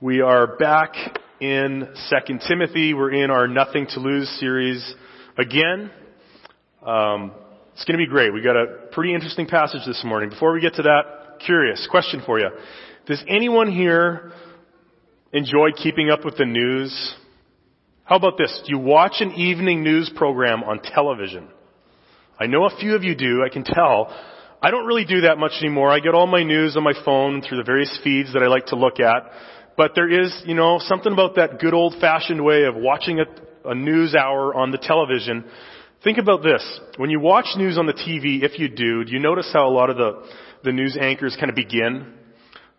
We are back in 2 Timothy. We're in our Nothing to Lose series again. Um, it's going to be great. We got a pretty interesting passage this morning. Before we get to that, curious question for you. Does anyone here enjoy keeping up with the news? How about this? Do you watch an evening news program on television? I know a few of you do. I can tell. I don't really do that much anymore. I get all my news on my phone through the various feeds that I like to look at. But there is, you know, something about that good old fashioned way of watching a, a news hour on the television. Think about this. When you watch news on the TV, if you do, do you notice how a lot of the, the news anchors kind of begin?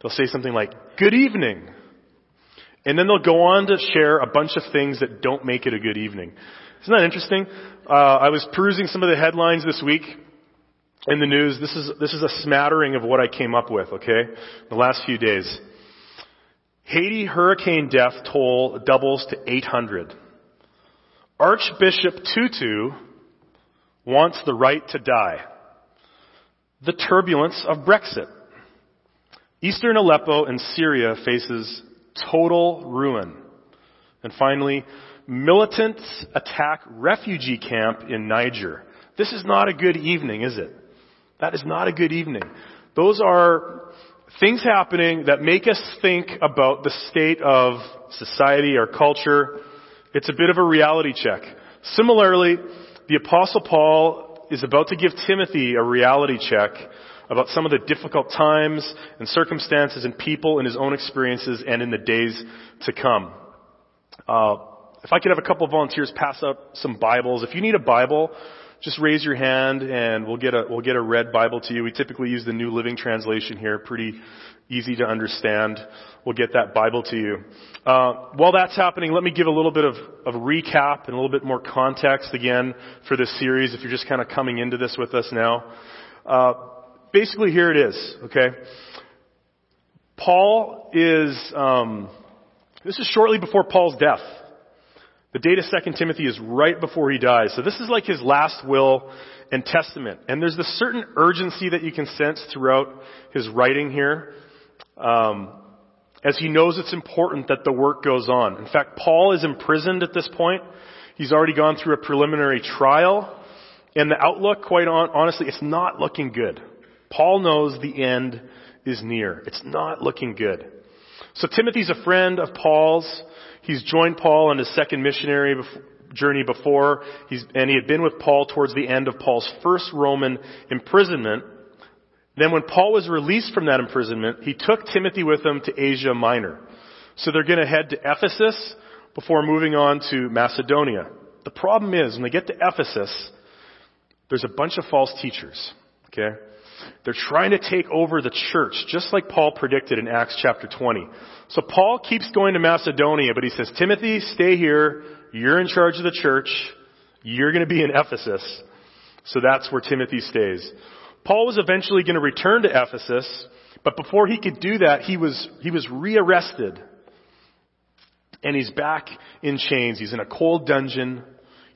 They'll say something like, good evening. And then they'll go on to share a bunch of things that don't make it a good evening. Isn't that interesting? Uh, I was perusing some of the headlines this week in the news. This is, this is a smattering of what I came up with, okay? The last few days. Haiti hurricane death toll doubles to 800. Archbishop Tutu wants the right to die. The turbulence of Brexit. Eastern Aleppo and Syria faces total ruin. And finally, militants attack refugee camp in Niger. This is not a good evening, is it? That is not a good evening. Those are things happening that make us think about the state of society or culture. It's a bit of a reality check. Similarly, the apostle Paul is about to give Timothy a reality check about some of the difficult times and circumstances and people in his own experiences and in the days to come. Uh, if I could have a couple of volunteers pass up some Bibles. If you need a Bible, just raise your hand and we'll get a, we'll get a red Bible to you. We typically use the New Living Translation here. Pretty easy to understand. We'll get that Bible to you. Uh, while that's happening, let me give a little bit of, of recap and a little bit more context again for this series if you're just kind of coming into this with us now. Uh, basically here it is, okay? Paul is, um, this is shortly before Paul's death. The date of 2 Timothy is right before he dies. So this is like his last will and testament. And there's this certain urgency that you can sense throughout his writing here. Um, as he knows it's important that the work goes on. In fact, Paul is imprisoned at this point. He's already gone through a preliminary trial. And the outlook, quite on, honestly, it's not looking good. Paul knows the end is near. It's not looking good. So Timothy's a friend of Paul's. He's joined Paul on his second missionary journey before, He's, and he had been with Paul towards the end of Paul's first Roman imprisonment. Then when Paul was released from that imprisonment, he took Timothy with him to Asia Minor. So they're going to head to Ephesus before moving on to Macedonia. The problem is, when they get to Ephesus, there's a bunch of false teachers. Okay? They're trying to take over the church, just like Paul predicted in Acts chapter 20. So Paul keeps going to Macedonia, but he says, Timothy, stay here. You're in charge of the church. You're going to be in Ephesus. So that's where Timothy stays. Paul was eventually going to return to Ephesus, but before he could do that, he was, he was rearrested. And he's back in chains. He's in a cold dungeon.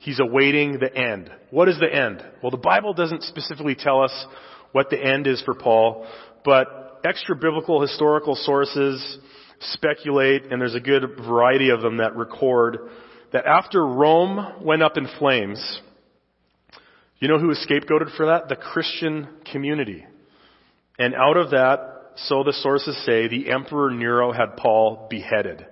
He's awaiting the end. What is the end? Well, the Bible doesn't specifically tell us what the end is for Paul, but extra biblical historical sources speculate, and there's a good variety of them that record that after Rome went up in flames, you know who was scapegoated for that? The Christian community. And out of that, so the sources say, the Emperor Nero had Paul beheaded.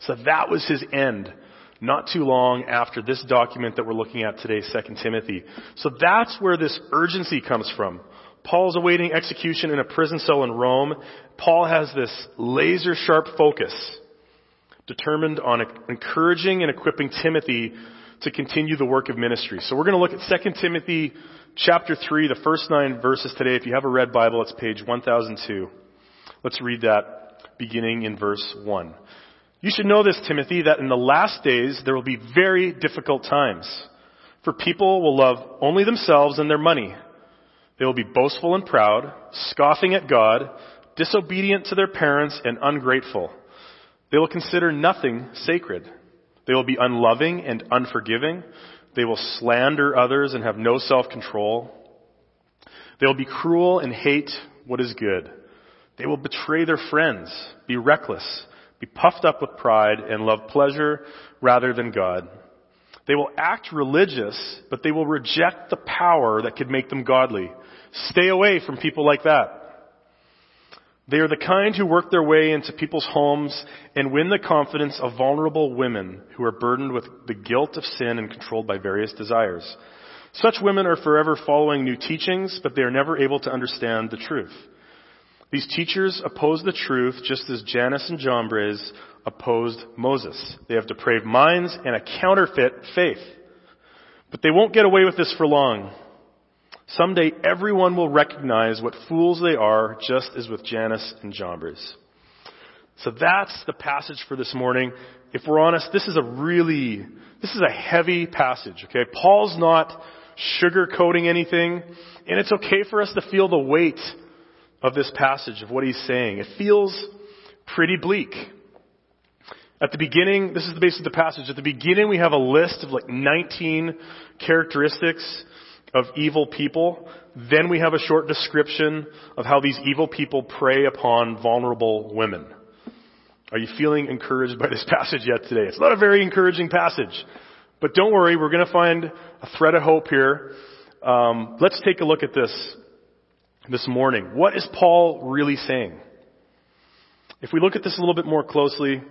So that was his end not too long after this document that we're looking at today, 2 Timothy. So that's where this urgency comes from. Paul's awaiting execution in a prison cell in Rome. Paul has this laser sharp focus determined on encouraging and equipping Timothy to continue the work of ministry. So we're going to look at 2 Timothy chapter 3, the first nine verses today. If you have a red Bible, it's page 1002. Let's read that beginning in verse 1. You should know this, Timothy, that in the last days there will be very difficult times. For people will love only themselves and their money. They will be boastful and proud, scoffing at God, disobedient to their parents, and ungrateful. They will consider nothing sacred. They will be unloving and unforgiving. They will slander others and have no self-control. They will be cruel and hate what is good. They will betray their friends, be reckless, be puffed up with pride, and love pleasure rather than God. They will act religious, but they will reject the power that could make them godly. Stay away from people like that. They are the kind who work their way into people's homes and win the confidence of vulnerable women who are burdened with the guilt of sin and controlled by various desires. Such women are forever following new teachings, but they are never able to understand the truth. These teachers oppose the truth just as Jannes and Jambres opposed Moses. They have depraved minds and a counterfeit faith. But they won't get away with this for long. Someday everyone will recognize what fools they are, just as with Jannes and Jambres. So that's the passage for this morning. If we're honest, this is a really, this is a heavy passage, okay? Paul's not sugarcoating anything, and it's okay for us to feel the weight of this passage, of what he's saying. It feels pretty bleak. At the beginning, this is the basis of the passage. At the beginning, we have a list of like 19 characteristics of evil people. Then we have a short description of how these evil people prey upon vulnerable women. Are you feeling encouraged by this passage yet today? It's not a very encouraging passage. But don't worry, we're going to find a thread of hope here. Um, let's take a look at this this morning. What is Paul really saying? If we look at this a little bit more closely,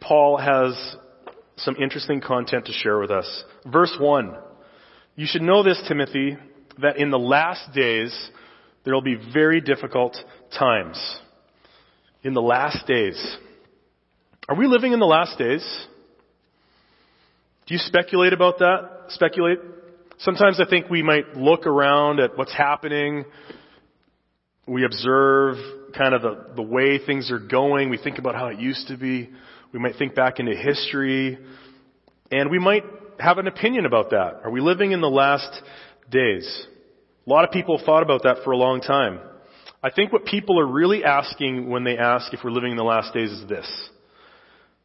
Paul has some interesting content to share with us. Verse 1. You should know this, Timothy, that in the last days there will be very difficult times. In the last days. Are we living in the last days? Do you speculate about that? Speculate? Sometimes I think we might look around at what's happening. We observe kind of the, the way things are going. We think about how it used to be. We might think back into history. And we might have an opinion about that. Are we living in the last days? A lot of people thought about that for a long time. I think what people are really asking when they ask if we're living in the last days is this.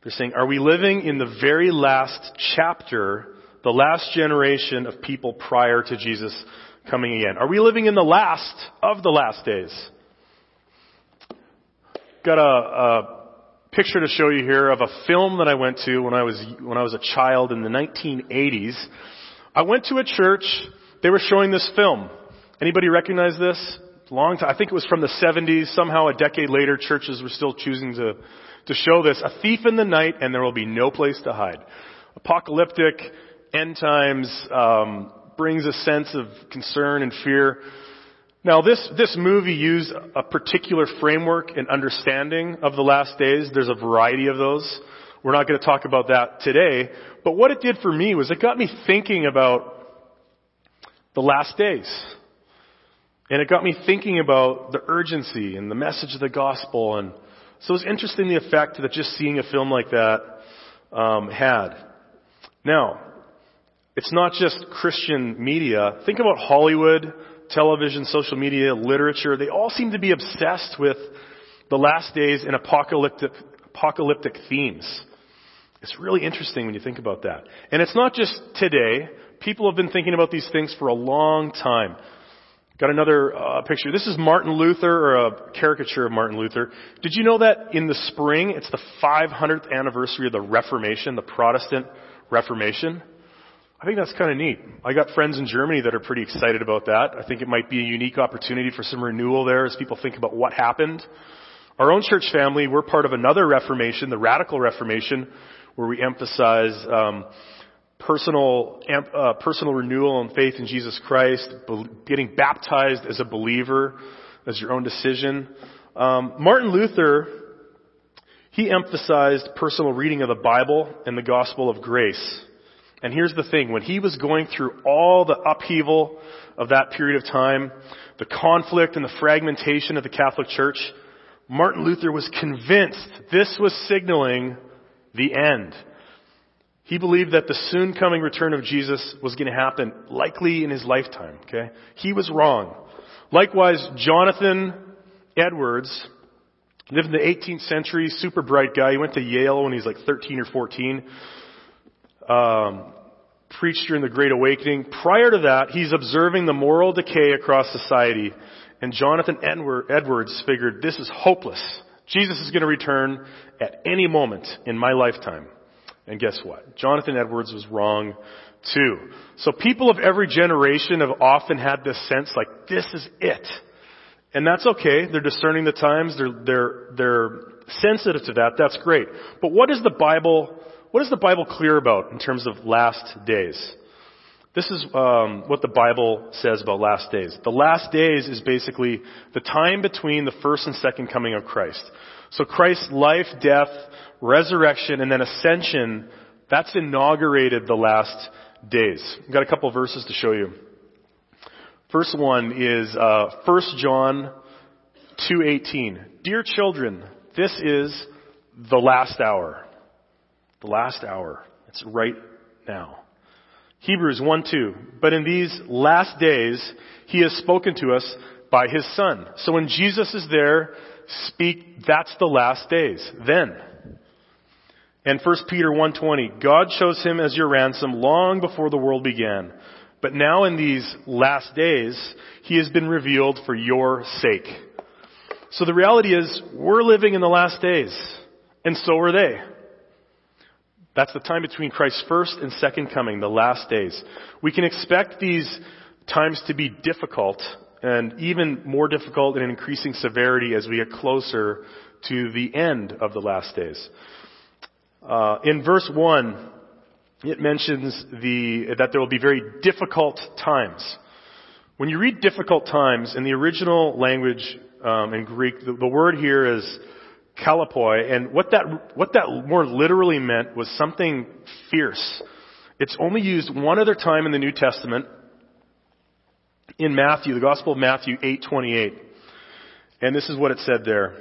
They're saying, are we living in the very last chapter, the last generation of people prior to Jesus coming again? Are we living in the last of the last days? Got a, a picture to show you here of a film that I went to when I was when I was a child in the 1980s. I went to a church. They were showing this film. Anybody recognize this? Long time. I think it was from the 70s. Somehow, a decade later, churches were still choosing to to show this. A thief in the night, and there will be no place to hide. Apocalyptic end times um, brings a sense of concern and fear. Now, this, this movie used a particular framework and understanding of the last days. There's a variety of those. We're not going to talk about that today. But what it did for me was it got me thinking about the last days. And it got me thinking about the urgency and the message of the gospel. And so it was interesting the effect that just seeing a film like that um, had. Now, it's not just Christian media. Think about Hollywood television, social media, literature, they all seem to be obsessed with the last days and apocalyptic, apocalyptic themes. It's really interesting when you think about that. And it's not just today. People have been thinking about these things for a long time. Got another uh, picture. This is Martin Luther, or a caricature of Martin Luther. Did you know that in the spring, it's the 500th anniversary of the Reformation, the Protestant Reformation? I think that's kind of neat. I got friends in Germany that are pretty excited about that. I think it might be a unique opportunity for some renewal there as people think about what happened. Our own church family, we're part of another Reformation, the Radical Reformation, where we emphasize um, personal uh, personal renewal and faith in Jesus Christ, getting baptized as a believer, as your own decision. Um, Martin Luther, he emphasized personal reading of the Bible and the gospel of grace. And here's the thing, when he was going through all the upheaval of that period of time, the conflict and the fragmentation of the Catholic Church, Martin Luther was convinced this was signaling the end. He believed that the soon coming return of Jesus was going to happen likely in his lifetime, okay? He was wrong. Likewise, Jonathan Edwards lived in the 18th century, super bright guy. He went to Yale when he was like 13 or 14 um, preached during the Great Awakening. Prior to that, he's observing the moral decay across society. And Jonathan Edwards figured this is hopeless. Jesus is going to return at any moment in my lifetime. And guess what? Jonathan Edwards was wrong too. So people of every generation have often had this sense like, this is it. And that's okay. They're discerning the times. They're, they're, they're sensitive to that. That's great. But what is the Bible, what is the Bible clear about in terms of last days? This is um, what the Bible says about last days. The last days is basically the time between the first and second coming of Christ. So Christ's life, death, resurrection, and then ascension, that's inaugurated the last days. I've got a couple verses to show you. First one is uh, 1 John 2:18. Dear children, this is the last hour. The last hour. It's right now. Hebrews 1 2. But in these last days, he has spoken to us by his son. So when Jesus is there, speak, that's the last days. Then. And 1 Peter 1:20, God chose him as your ransom long before the world began. But now in these last days, he has been revealed for your sake. So the reality is, we're living in the last days, and so are they. That's the time between Christ's first and second coming, the last days. We can expect these times to be difficult and even more difficult and increasing severity as we get closer to the end of the last days. Uh, in verse 1, it mentions the, that there will be very difficult times. When you read difficult times in the original language um, in Greek, the, the word here is chalepoi, and what that what that more literally meant was something fierce. It's only used one other time in the New Testament in Matthew, the Gospel of Matthew 8:28. And this is what it said there.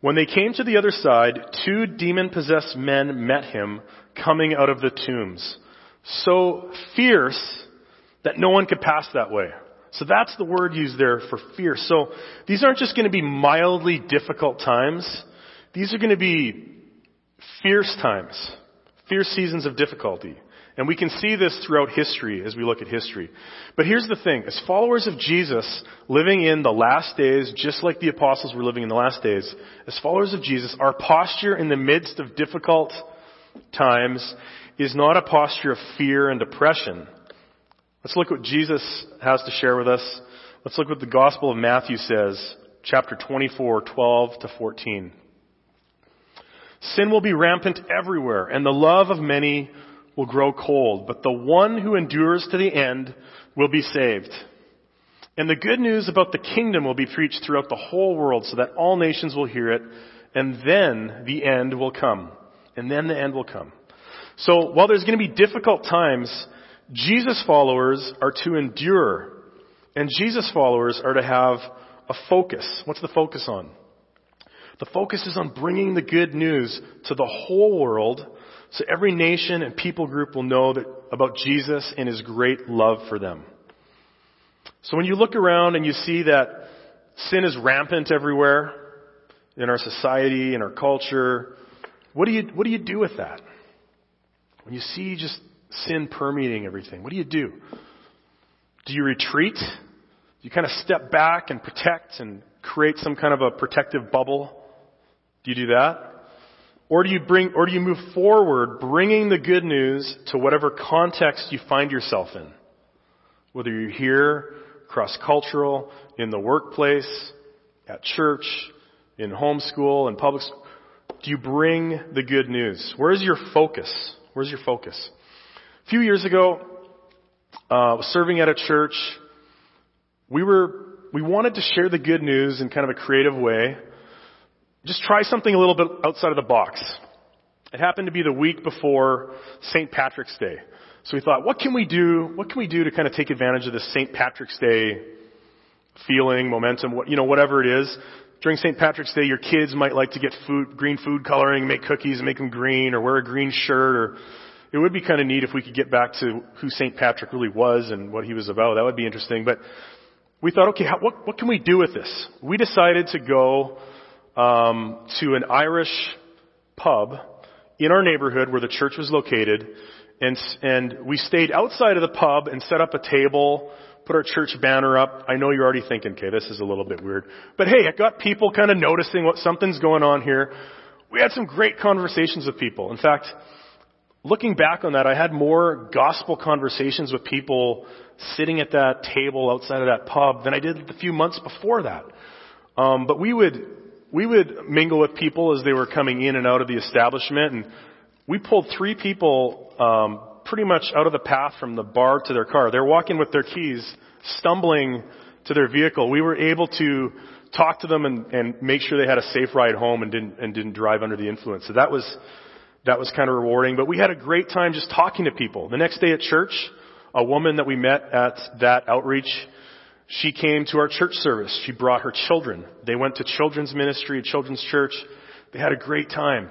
When they came to the other side, two demon-possessed men met him coming out of the tombs. So fierce that no one could pass that way. So that's the word used there for fear. So these aren't just going to be mildly difficult times. These are going to be fierce times, fierce seasons of difficulty. And we can see this throughout history as we look at history. But here's the thing. As followers of Jesus, living in the last days, just like the apostles were living in the last days, as followers of Jesus, our posture in the midst of difficult times is not a posture of fear and depression. Let's look what Jesus has to share with us. Let's look what the Gospel of Matthew says, chapter 24, 12 to 14. Sin will be rampant everywhere, and the love of many will grow cold, but the one who endures to the end will be saved. And the good news about the kingdom will be preached throughout the whole world so that all nations will hear it, and then the end will come. And then the end will come. So while there's going to be difficult times, Jesus followers are to endure, and Jesus followers are to have a focus. What's the focus on? The focus is on bringing the good news to the whole world so every nation and people group will know that, about Jesus and his great love for them. So when you look around and you see that sin is rampant everywhere in our society, in our culture, what do you, what do, you do with that? When you see just sin permeating everything, what do you do? Do you retreat? Do you kind of step back and protect and create some kind of a protective bubble? Do you do that? Or do you bring, or do you move forward bringing the good news to whatever context you find yourself in? Whether you're here, cross-cultural, in the workplace, at church, in homeschool, in public school, do you bring the good news? Where's your focus? Where's your focus? A few years ago, uh, serving at a church, we were, we wanted to share the good news in kind of a creative way. Just try something a little bit outside of the box. It happened to be the week before St. Patrick's Day. So we thought, what can we do? What can we do to kind of take advantage of this St. Patrick's Day feeling, momentum, what, you know, whatever it is. During St. Patrick's Day, your kids might like to get food, green food coloring, make cookies and make them green, or wear a green shirt, or it would be kind of neat if we could get back to who St. Patrick really was and what he was about. That would be interesting. But we thought, okay, how, what, what can we do with this? We decided to go um, to an Irish pub in our neighborhood where the church was located, and, and we stayed outside of the pub and set up a table put our church banner up. I know you're already thinking, okay, this is a little bit weird. But hey, I got people kind of noticing what something's going on here. We had some great conversations with people. In fact, looking back on that, I had more gospel conversations with people sitting at that table outside of that pub than I did the few months before that. Um, but we would we would mingle with people as they were coming in and out of the establishment, and we pulled three people um, pretty much out of the path from the bar to their car. They're walking with their keys, stumbling to their vehicle. We were able to talk to them and, and make sure they had a safe ride home and didn't and didn't drive under the influence. So that was that was kind of rewarding. But we had a great time just talking to people. The next day at church, a woman that we met at that outreach she came to our church service. She brought her children. They went to children's ministry, children's church. They had a great time.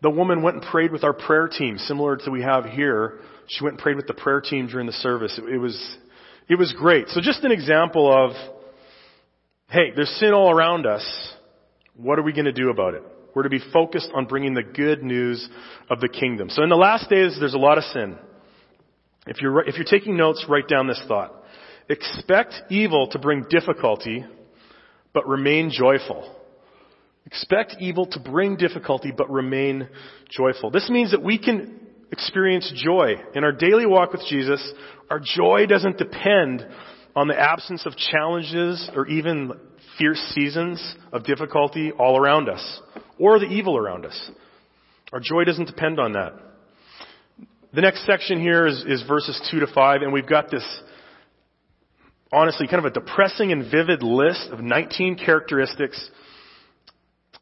The woman went and prayed with our prayer team, similar to we have here. She went and prayed with the prayer team during the service. It, it was, it was great. So just an example of, hey, there's sin all around us. What are we going to do about it? We're to be focused on bringing the good news of the kingdom. So in the last days, there's a lot of sin. If you're, if you're taking notes, write down this thought. Expect evil to bring difficulty, but remain joyful. Expect evil to bring difficulty, but remain joyful. This means that we can experience joy. In our daily walk with Jesus, our joy doesn't depend on the absence of challenges or even fierce seasons of difficulty all around us, or the evil around us. Our joy doesn't depend on that. The next section here is, is verses 2 to 5, and we've got this honestly kind of a depressing and vivid list of 19 characteristics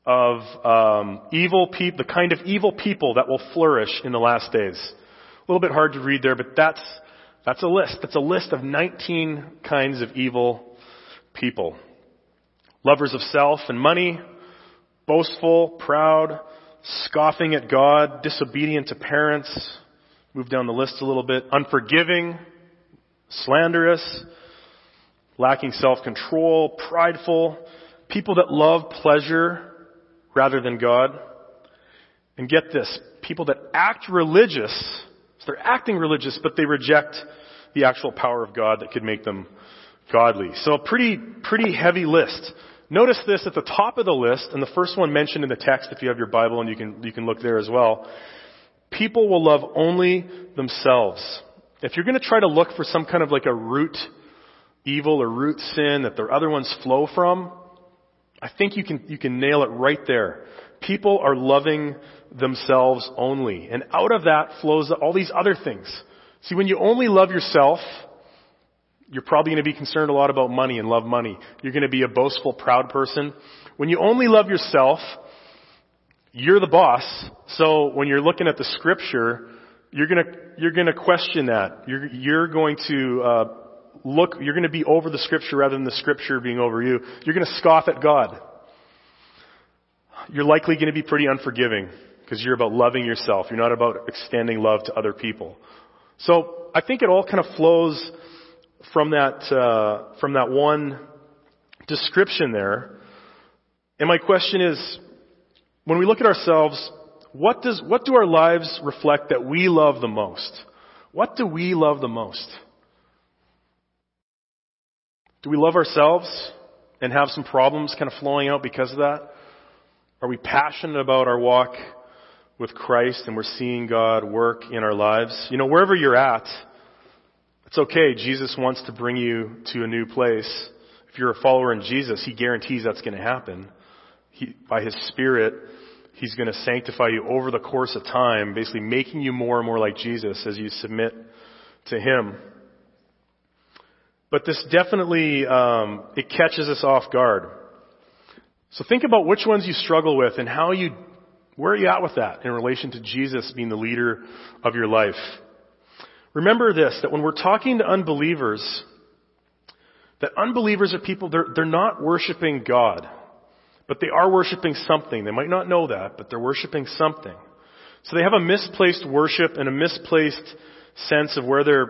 of um, evil people, the kind of evil people that will flourish in the last days. A little bit hard to read there, but that's that's a list. That's a list of 19 kinds of evil people. Lovers of self and money, boastful, proud, scoffing at God, disobedient to parents. Move down the list a little bit. Unforgiving, slanderous, lacking self-control, prideful, people that love pleasure rather than God. And get this, people that act religious, so they're acting religious, but they reject the actual power of God that could make them godly. So a pretty, pretty heavy list. Notice this at the top of the list, and the first one mentioned in the text if you have your Bible and you can, you can look there as well. People will love only themselves. If you're going to try to look for some kind of like a root evil or root sin that the other ones flow from, I think you can, you can nail it right there. People are loving themselves only. And out of that flows all these other things. See, when you only love yourself, you're probably going to be concerned a lot about money and love money. You're going to be a boastful, proud person. When you only love yourself, you're the boss. So when you're looking at the scripture, you're going to you're going to question that. You're you're going to uh, look, you're going to be over the scripture rather than the scripture being over you. You're going to scoff at God. You're likely going to be pretty unforgiving because you're about loving yourself. You're not about extending love to other people. So I think it all kind of flows from that, uh, from that one description there. And my question is, when we look at ourselves, what does, what do our lives reflect that we love the most? What do we love the most? Do we love ourselves and have some problems kind of flowing out because of that? Are we passionate about our walk with Christ and we're seeing God work in our lives? You know, wherever you're at, it's okay. Jesus wants to bring you to a new place. If you're a follower in Jesus, He guarantees that's going to happen. He, by His Spirit, He's going to sanctify you over the course of time, basically making you more and more like Jesus as you submit to Him. But this definitely, um, it catches us off guard. So think about which ones you struggle with and how you, where are you at with that in relation to Jesus being the leader of your life? Remember this, that when we're talking to unbelievers, that unbelievers are people, they're, they're not worshiping God, but they are worshiping something. They might not know that, but they're worshiping something. So they have a misplaced worship and a misplaced sense of where their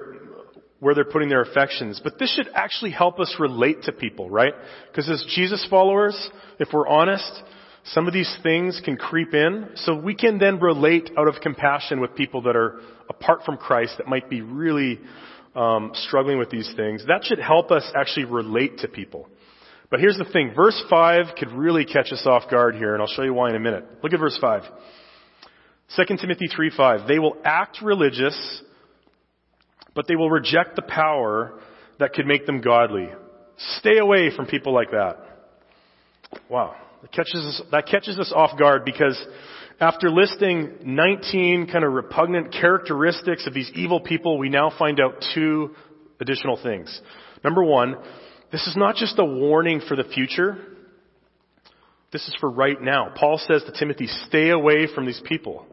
where they're putting their affections. But this should actually help us relate to people, right? Because as Jesus followers, if we're honest, some of these things can creep in. So we can then relate out of compassion with people that are apart from Christ that might be really um, struggling with these things. That should help us actually relate to people. But here's the thing. Verse 5 could really catch us off guard here, and I'll show you why in a minute. Look at verse 5. 2 Timothy 3 5. They will act religious, but they will reject the power that could make them godly. Stay away from people like that. Wow. That catches us, that catches us off guard because after listing 19 kind of repugnant characteristics of these evil people, we now find out two additional things. Number one, this is not just a warning for the future. This is for right now. Paul says to Timothy, stay away from these people.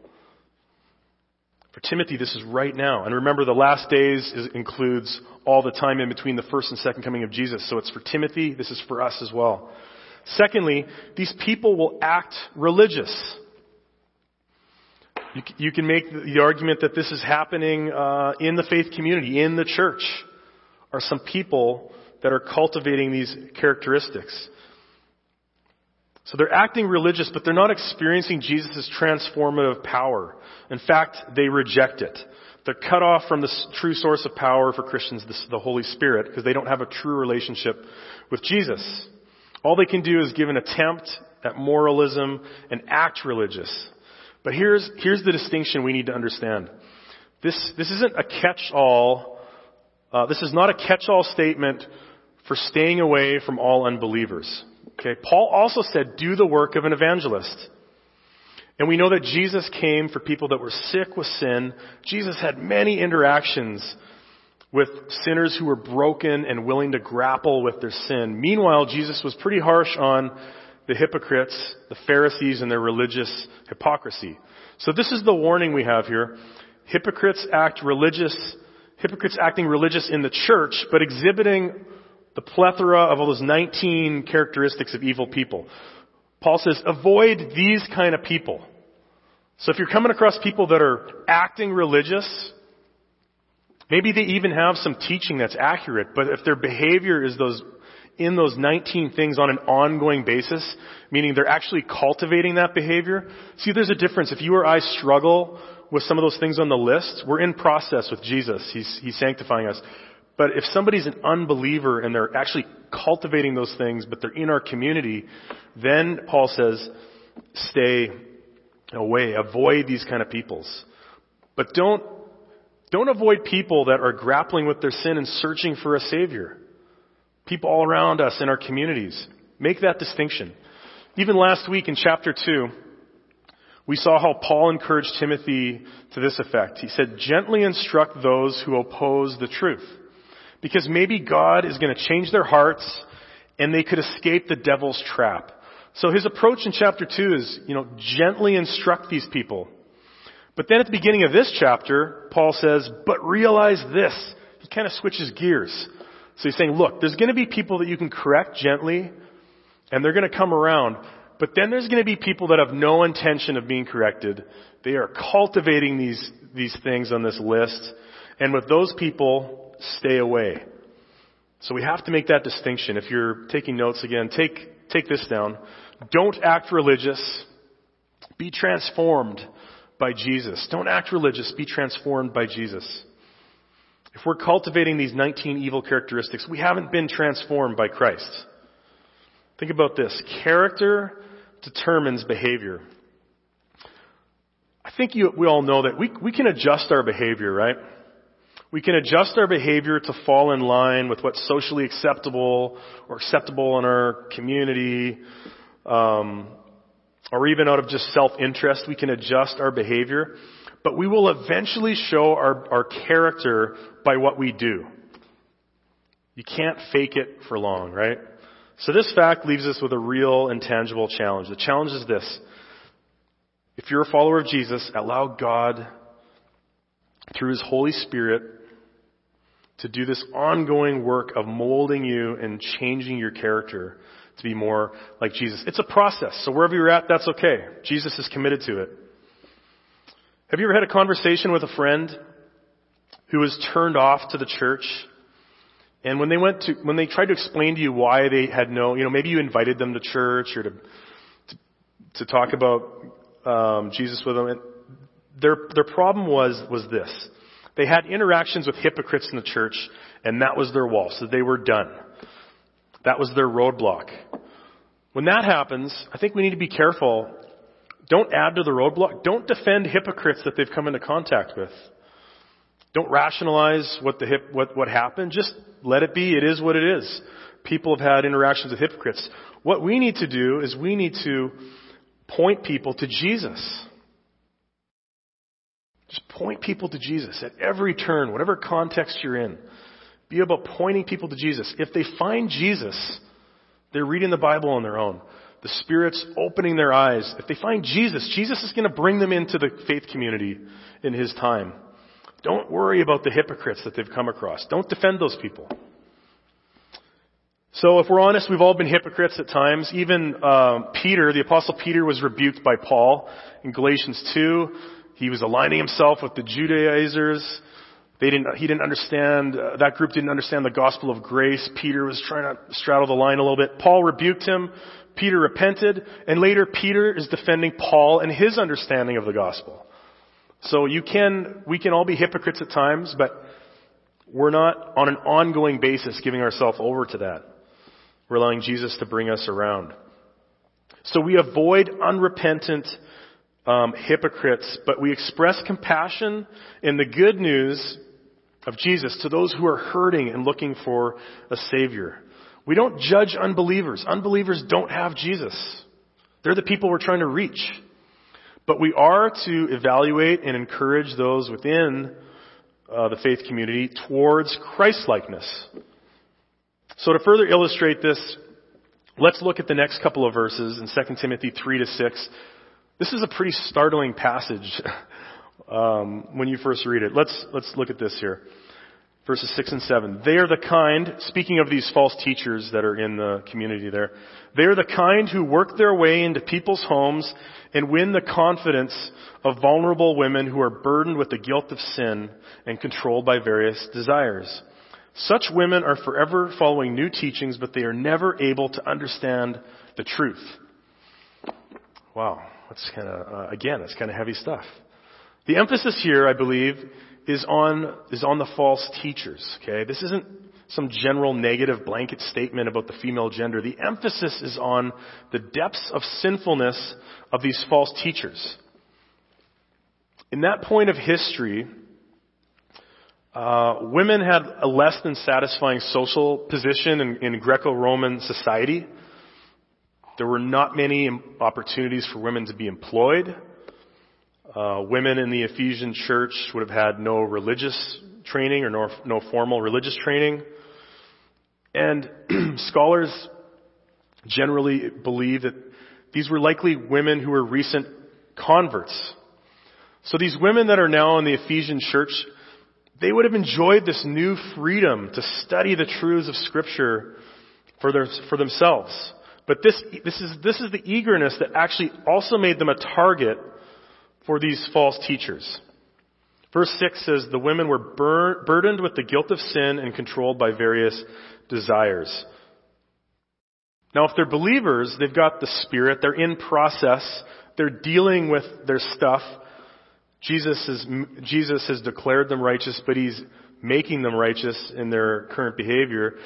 For Timothy, this is right now. And remember, the last days is, includes all the time in between the first and second coming of Jesus. So it's for Timothy, this is for us as well. Secondly, these people will act religious. You, you can make the argument that this is happening uh, in the faith community, in the church, are some people that are cultivating these characteristics. So they're acting religious, but they're not experiencing Jesus' transformative power. In fact, they reject it. They're cut off from the true source of power for Christians, the Holy Spirit, because they don't have a true relationship with Jesus. All they can do is give an attempt at moralism and act religious. But here's, here's the distinction we need to understand. This, this isn't a catch-all, uh, this is not a catch-all statement for staying away from all unbelievers. Okay, Paul also said, do the work of an evangelist. And we know that Jesus came for people that were sick with sin. Jesus had many interactions with sinners who were broken and willing to grapple with their sin. Meanwhile, Jesus was pretty harsh on the hypocrites, the Pharisees, and their religious hypocrisy. So this is the warning we have here. Hypocrites act religious, hypocrites acting religious in the church, but exhibiting the plethora of all those 19 characteristics of evil people. Paul says, avoid these kind of people. So if you're coming across people that are acting religious, maybe they even have some teaching that's accurate, but if their behavior is those, in those 19 things on an ongoing basis, meaning they're actually cultivating that behavior, see there's a difference. If you or I struggle with some of those things on the list, we're in process with Jesus. He's, he's sanctifying us. But if somebody's an unbeliever and they're actually cultivating those things, but they're in our community, then Paul says, stay away. Avoid these kind of peoples. But don't, don't avoid people that are grappling with their sin and searching for a savior. People all around us in our communities. Make that distinction. Even last week in chapter 2, we saw how Paul encouraged Timothy to this effect. He said, gently instruct those who oppose the truth. Because maybe God is going to change their hearts and they could escape the devil's trap. So his approach in chapter 2 is, you know, gently instruct these people. But then at the beginning of this chapter, Paul says, but realize this. He kind of switches gears. So he's saying, look, there's going to be people that you can correct gently, and they're going to come around. But then there's going to be people that have no intention of being corrected. They are cultivating these, these things on this list. And with those people, stay away. So we have to make that distinction. If you're taking notes again, take, take this down. Don't act religious. Be transformed by Jesus. Don't act religious. Be transformed by Jesus. If we're cultivating these 19 evil characteristics, we haven't been transformed by Christ. Think about this. Character determines behavior. I think you, we all know that we, we can adjust our behavior, right? We can adjust our behavior to fall in line with what's socially acceptable or acceptable in our community, um, or even out of just self-interest. We can adjust our behavior, but we will eventually show our, our character by what we do. You can't fake it for long, right? So this fact leaves us with a real and tangible challenge. The challenge is this. If you're a follower of Jesus, allow God, through His Holy Spirit, to do this ongoing work of molding you and changing your character to be more like Jesus. It's a process. So wherever you're at, that's okay. Jesus is committed to it. Have you ever had a conversation with a friend who was turned off to the church? And when they went to, when they tried to explain to you why they had no, you know, maybe you invited them to church or to, to, to talk about um, Jesus with them, and their their problem was was this: They had interactions with hypocrites in the church, and that was their wall, so they were done. That was their roadblock. When that happens, I think we need to be careful. Don't add to the roadblock. Don't defend hypocrites that they've come into contact with. Don't rationalize what the hip, what, what happened. Just let it be. It is what it is. People have had interactions with hypocrites. What we need to do is we need to point people to Jesus. Just point people to Jesus at every turn, whatever context you're in. Be about pointing people to Jesus. If they find Jesus, they're reading the Bible on their own. The Spirit's opening their eyes. If they find Jesus, Jesus is going to bring them into the faith community in His time. Don't worry about the hypocrites that they've come across. Don't defend those people. So if we're honest, we've all been hypocrites at times. Even uh, Peter, the apostle Peter, was rebuked by Paul in Galatians 2. He was aligning himself with the Judaizers. They didn't, he didn't understand, uh, that group didn't understand the gospel of grace. Peter was trying to straddle the line a little bit. Paul rebuked him. Peter repented. And later Peter is defending Paul and his understanding of the gospel. So you can, we can all be hypocrites at times, but we're not on an ongoing basis giving ourselves over to that. We're allowing Jesus to bring us around. So we avoid unrepentant um, hypocrites, but we express compassion in the good news of Jesus to those who are hurting and looking for a Savior. We don't judge unbelievers. Unbelievers don't have Jesus. They're the people we're trying to reach. But we are to evaluate and encourage those within uh, the faith community towards Christlikeness. So to further illustrate this, let's look at the next couple of verses in 2 Timothy 3 to 6. This is a pretty startling passage um, when you first read it. Let's let's look at this here verses 6 and 7. They are the kind, speaking of these false teachers that are in the community there, they are the kind who work their way into people's homes and win the confidence of vulnerable women who are burdened with the guilt of sin and controlled by various desires. Such women are forever following new teachings, but they are never able to understand the truth. Wow, that's kind of, uh, again, that's kind of heavy stuff. The emphasis here, I believe, is on, is on the false teachers, okay? This isn't some general negative blanket statement about the female gender. The emphasis is on the depths of sinfulness of these false teachers. In that point of history, uh, women had a less than satisfying social position in, in Greco-Roman society. There were not many opportunities for women to be employed. Uh, women in the Ephesian church would have had no religious training or no, no formal religious training. And scholars generally believe that these were likely women who were recent converts. So these women that are now in the Ephesian church, they would have enjoyed this new freedom to study the truths of Scripture for, their, for themselves. But this, this, is, this is the eagerness that actually also made them a target for these false teachers. Verse 6 says, The women were bur- burdened with the guilt of sin and controlled by various desires. Now, if they're believers, they've got the Spirit, they're in process, they're dealing with their stuff. Jesus, is, Jesus has declared them righteous, but He's making them righteous in their current behavior.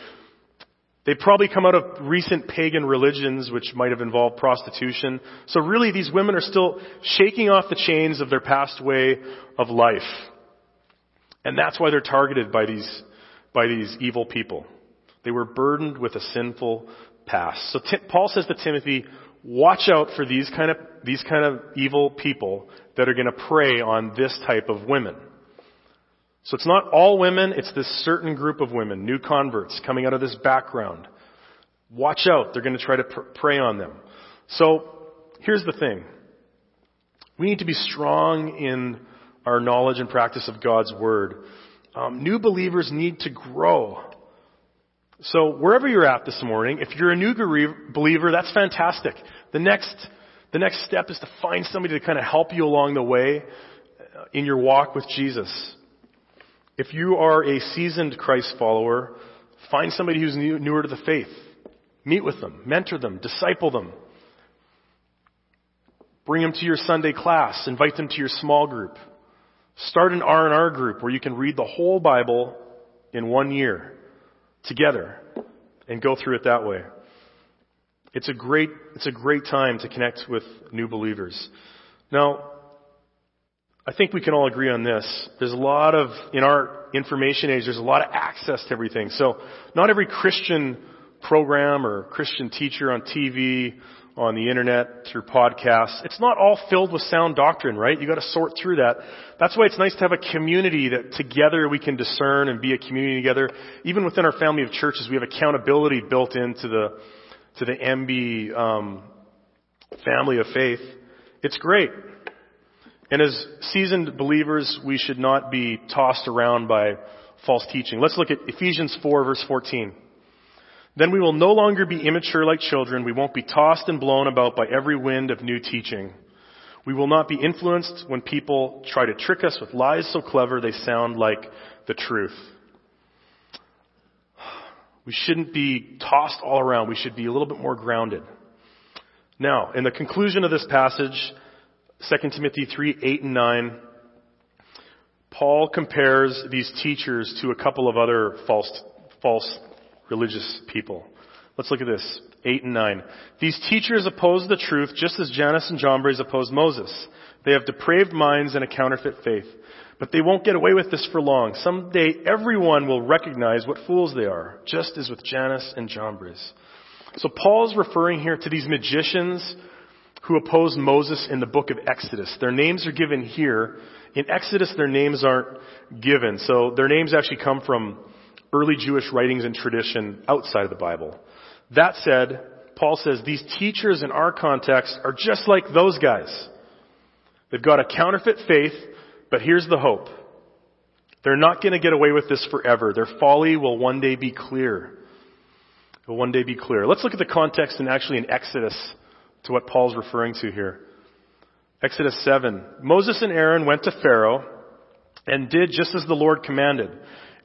They probably come out of recent pagan religions, which might have involved prostitution. So really, these women are still shaking off the chains of their past way of life. And that's why they're targeted by these, by these evil people. They were burdened with a sinful past. So Paul says to Timothy, watch out for these kind of, these kind of evil people that are going to prey on this type of women. So it's not all women, it's this certain group of women, new converts coming out of this background. Watch out, they're going to try to pr- prey on them. So here's the thing. We need to be strong in our knowledge and practice of God's Word. Um, new believers need to grow. So wherever you're at this morning, if you're a new believer, that's fantastic. The next, the next step is to find somebody to kind of help you along the way uh, in your walk with Jesus. If you are a seasoned Christ follower, find somebody who's new, newer to the faith. Meet with them, mentor them, disciple them. Bring them to your Sunday class, invite them to your small group. Start an R&R group where you can read the whole Bible in one year together and go through it that way. It's a great, it's a great time to connect with new believers. Now, I think we can all agree on this. There's a lot of, in our information age, there's a lot of access to everything. So not every Christian program or Christian teacher on TV, on the internet, through podcasts, it's not all filled with sound doctrine, right? You gotta sort through that. That's why it's nice to have a community that together we can discern and be a community together. Even within our family of churches, we have accountability built into the, to the MB, um, family of faith. It's great. And as seasoned believers, we should not be tossed around by false teaching. Let's look at Ephesians 4 verse 14. Then we will no longer be immature like children. We won't be tossed and blown about by every wind of new teaching. We will not be influenced when people try to trick us with lies so clever they sound like the truth. We shouldn't be tossed all around. We should be a little bit more grounded. Now, in the conclusion of this passage, 2 Timothy 3, 8 and 9, Paul compares these teachers to a couple of other false, false religious people. Let's look at this. 8 and 9. These teachers oppose the truth just as Jannes and Jambres opposed Moses. They have depraved minds and a counterfeit faith. But they won't get away with this for long. Someday everyone will recognize what fools they are, just as with Jannes and Jambres. So Paul's referring here to these magicians who opposed Moses in the book of Exodus. Their names are given here. In Exodus, their names aren't given. So their names actually come from early Jewish writings and tradition outside of the Bible. That said, Paul says these teachers in our context are just like those guys. They've got a counterfeit faith, but here's the hope. They're not going to get away with this forever. Their folly will one day be clear. Will one day be clear. Let's look at the context and actually in Exodus to what Paul's referring to here. Exodus 7. Moses and Aaron went to Pharaoh and did just as the Lord commanded.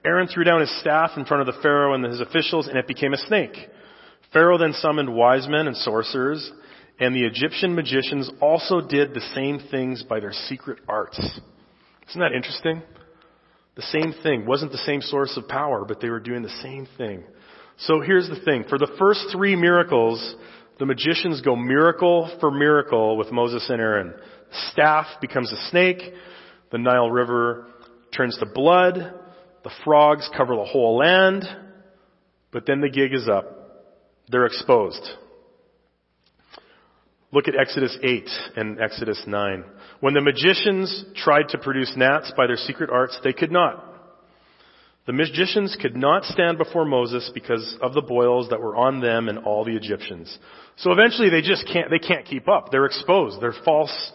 Aaron threw down his staff in front of the Pharaoh and his officials and it became a snake. Pharaoh then summoned wise men and sorcerers and the Egyptian magicians also did the same things by their secret arts. Isn't that interesting? The same thing. Wasn't the same source of power, but they were doing the same thing. So here's the thing. For the first three miracles, the magicians go miracle for miracle with Moses and Aaron. Staff becomes a snake. The Nile River turns to blood. The frogs cover the whole land. But then the gig is up. They're exposed. Look at Exodus 8 and Exodus 9. When the magicians tried to produce gnats by their secret arts, they could not. The magicians could not stand before Moses because of the boils that were on them and all the Egyptians. So eventually they just can't, they can't keep up. They're exposed. They're false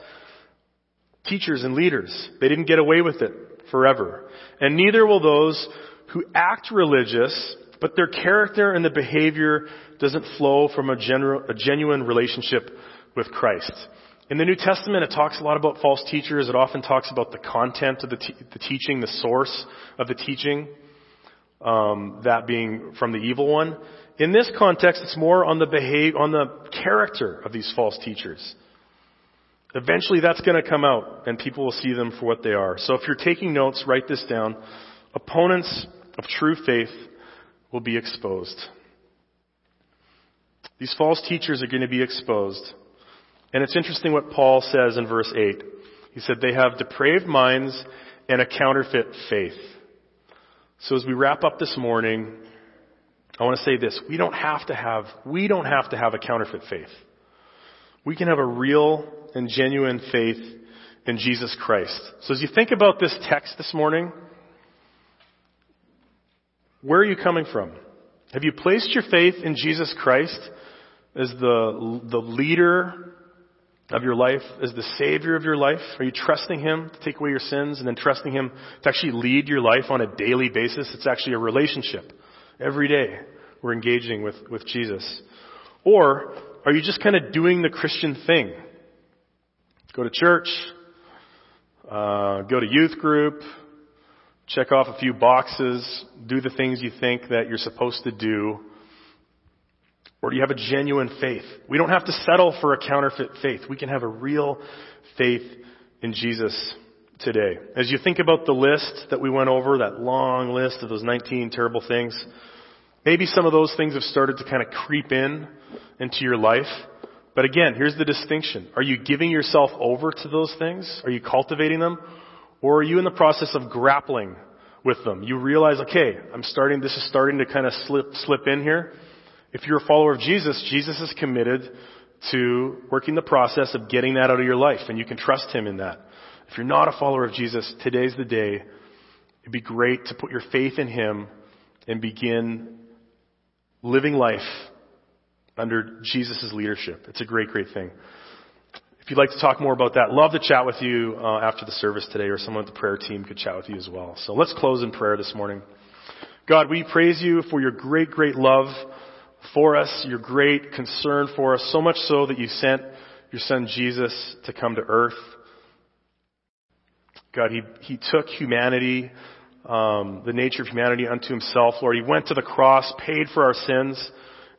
teachers and leaders. They didn't get away with it forever. And neither will those who act religious, but their character and the behavior doesn't flow from a, a genuine relationship with Christ. In the New Testament, it talks a lot about false teachers. It often talks about the content of the, the teaching, the source of the teaching, um, that being from the evil one. In this context, it's more on the behave, on the character of these false teachers. Eventually that's going to come out and people will see them for what they are. So if you're taking notes, write this down. Opponents of true faith will be exposed. These false teachers are going to be exposed. And it's interesting what Paul says in verse 8. He said they have depraved minds and a counterfeit faith. So as we wrap up this morning, I want to say this. We don't have to have, we don't have to have a counterfeit faith. We can have a real and genuine faith in Jesus Christ. So as you think about this text this morning, where are you coming from? Have you placed your faith in Jesus Christ as the, the leader of your life, as the savior of your life? Are you trusting Him to take away your sins and then trusting Him to actually lead your life on a daily basis? It's actually a relationship. Every day we're engaging with, with Jesus. Or are you just kind of doing the Christian thing? Go to church, uh, go to youth group, check off a few boxes, do the things you think that you're supposed to do, or do you have a genuine faith? We don't have to settle for a counterfeit faith. We can have a real faith in Jesus today. As you think about the list that we went over, that long list of those 19 terrible things, maybe some of those things have started to kind of creep in into your life. But again, here's the distinction. Are you giving yourself over to those things? Are you cultivating them? Or are you in the process of grappling with them? You realize, okay, I'm starting, this is starting to kind of slip, slip in here. If you're a follower of Jesus, Jesus is committed to working the process of getting that out of your life, and you can trust Him in that. If you're not a follower of Jesus, today's the day. It'd be great to put your faith in Him and begin living life under Jesus' leadership. It's a great, great thing. If you'd like to talk more about that, love to chat with you uh, after the service today, or someone at the prayer team could chat with you as well. So let's close in prayer this morning. God, we praise you for your great, great love for us, your great concern for us, so much so that you sent your son Jesus to come to earth. God, he, he took humanity, um, the nature of humanity unto himself. Lord, he went to the cross, paid for our sins,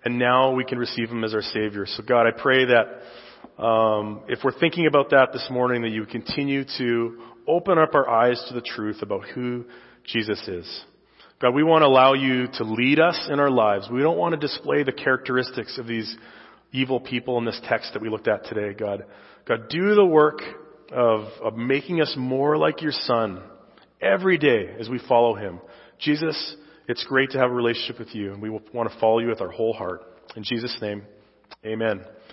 and now we can receive him as our Savior. So God, I pray that um, if we're thinking about that this morning, that you continue to open up our eyes to the truth about who Jesus is. God, we want to allow you to lead us in our lives. We don't want to display the characteristics of these evil people in this text that we looked at today, God. God, do the work of, of making us more like your son every day as we follow him. Jesus, it's great to have a relationship with you, and we want to follow you with our whole heart. In Jesus' name, amen.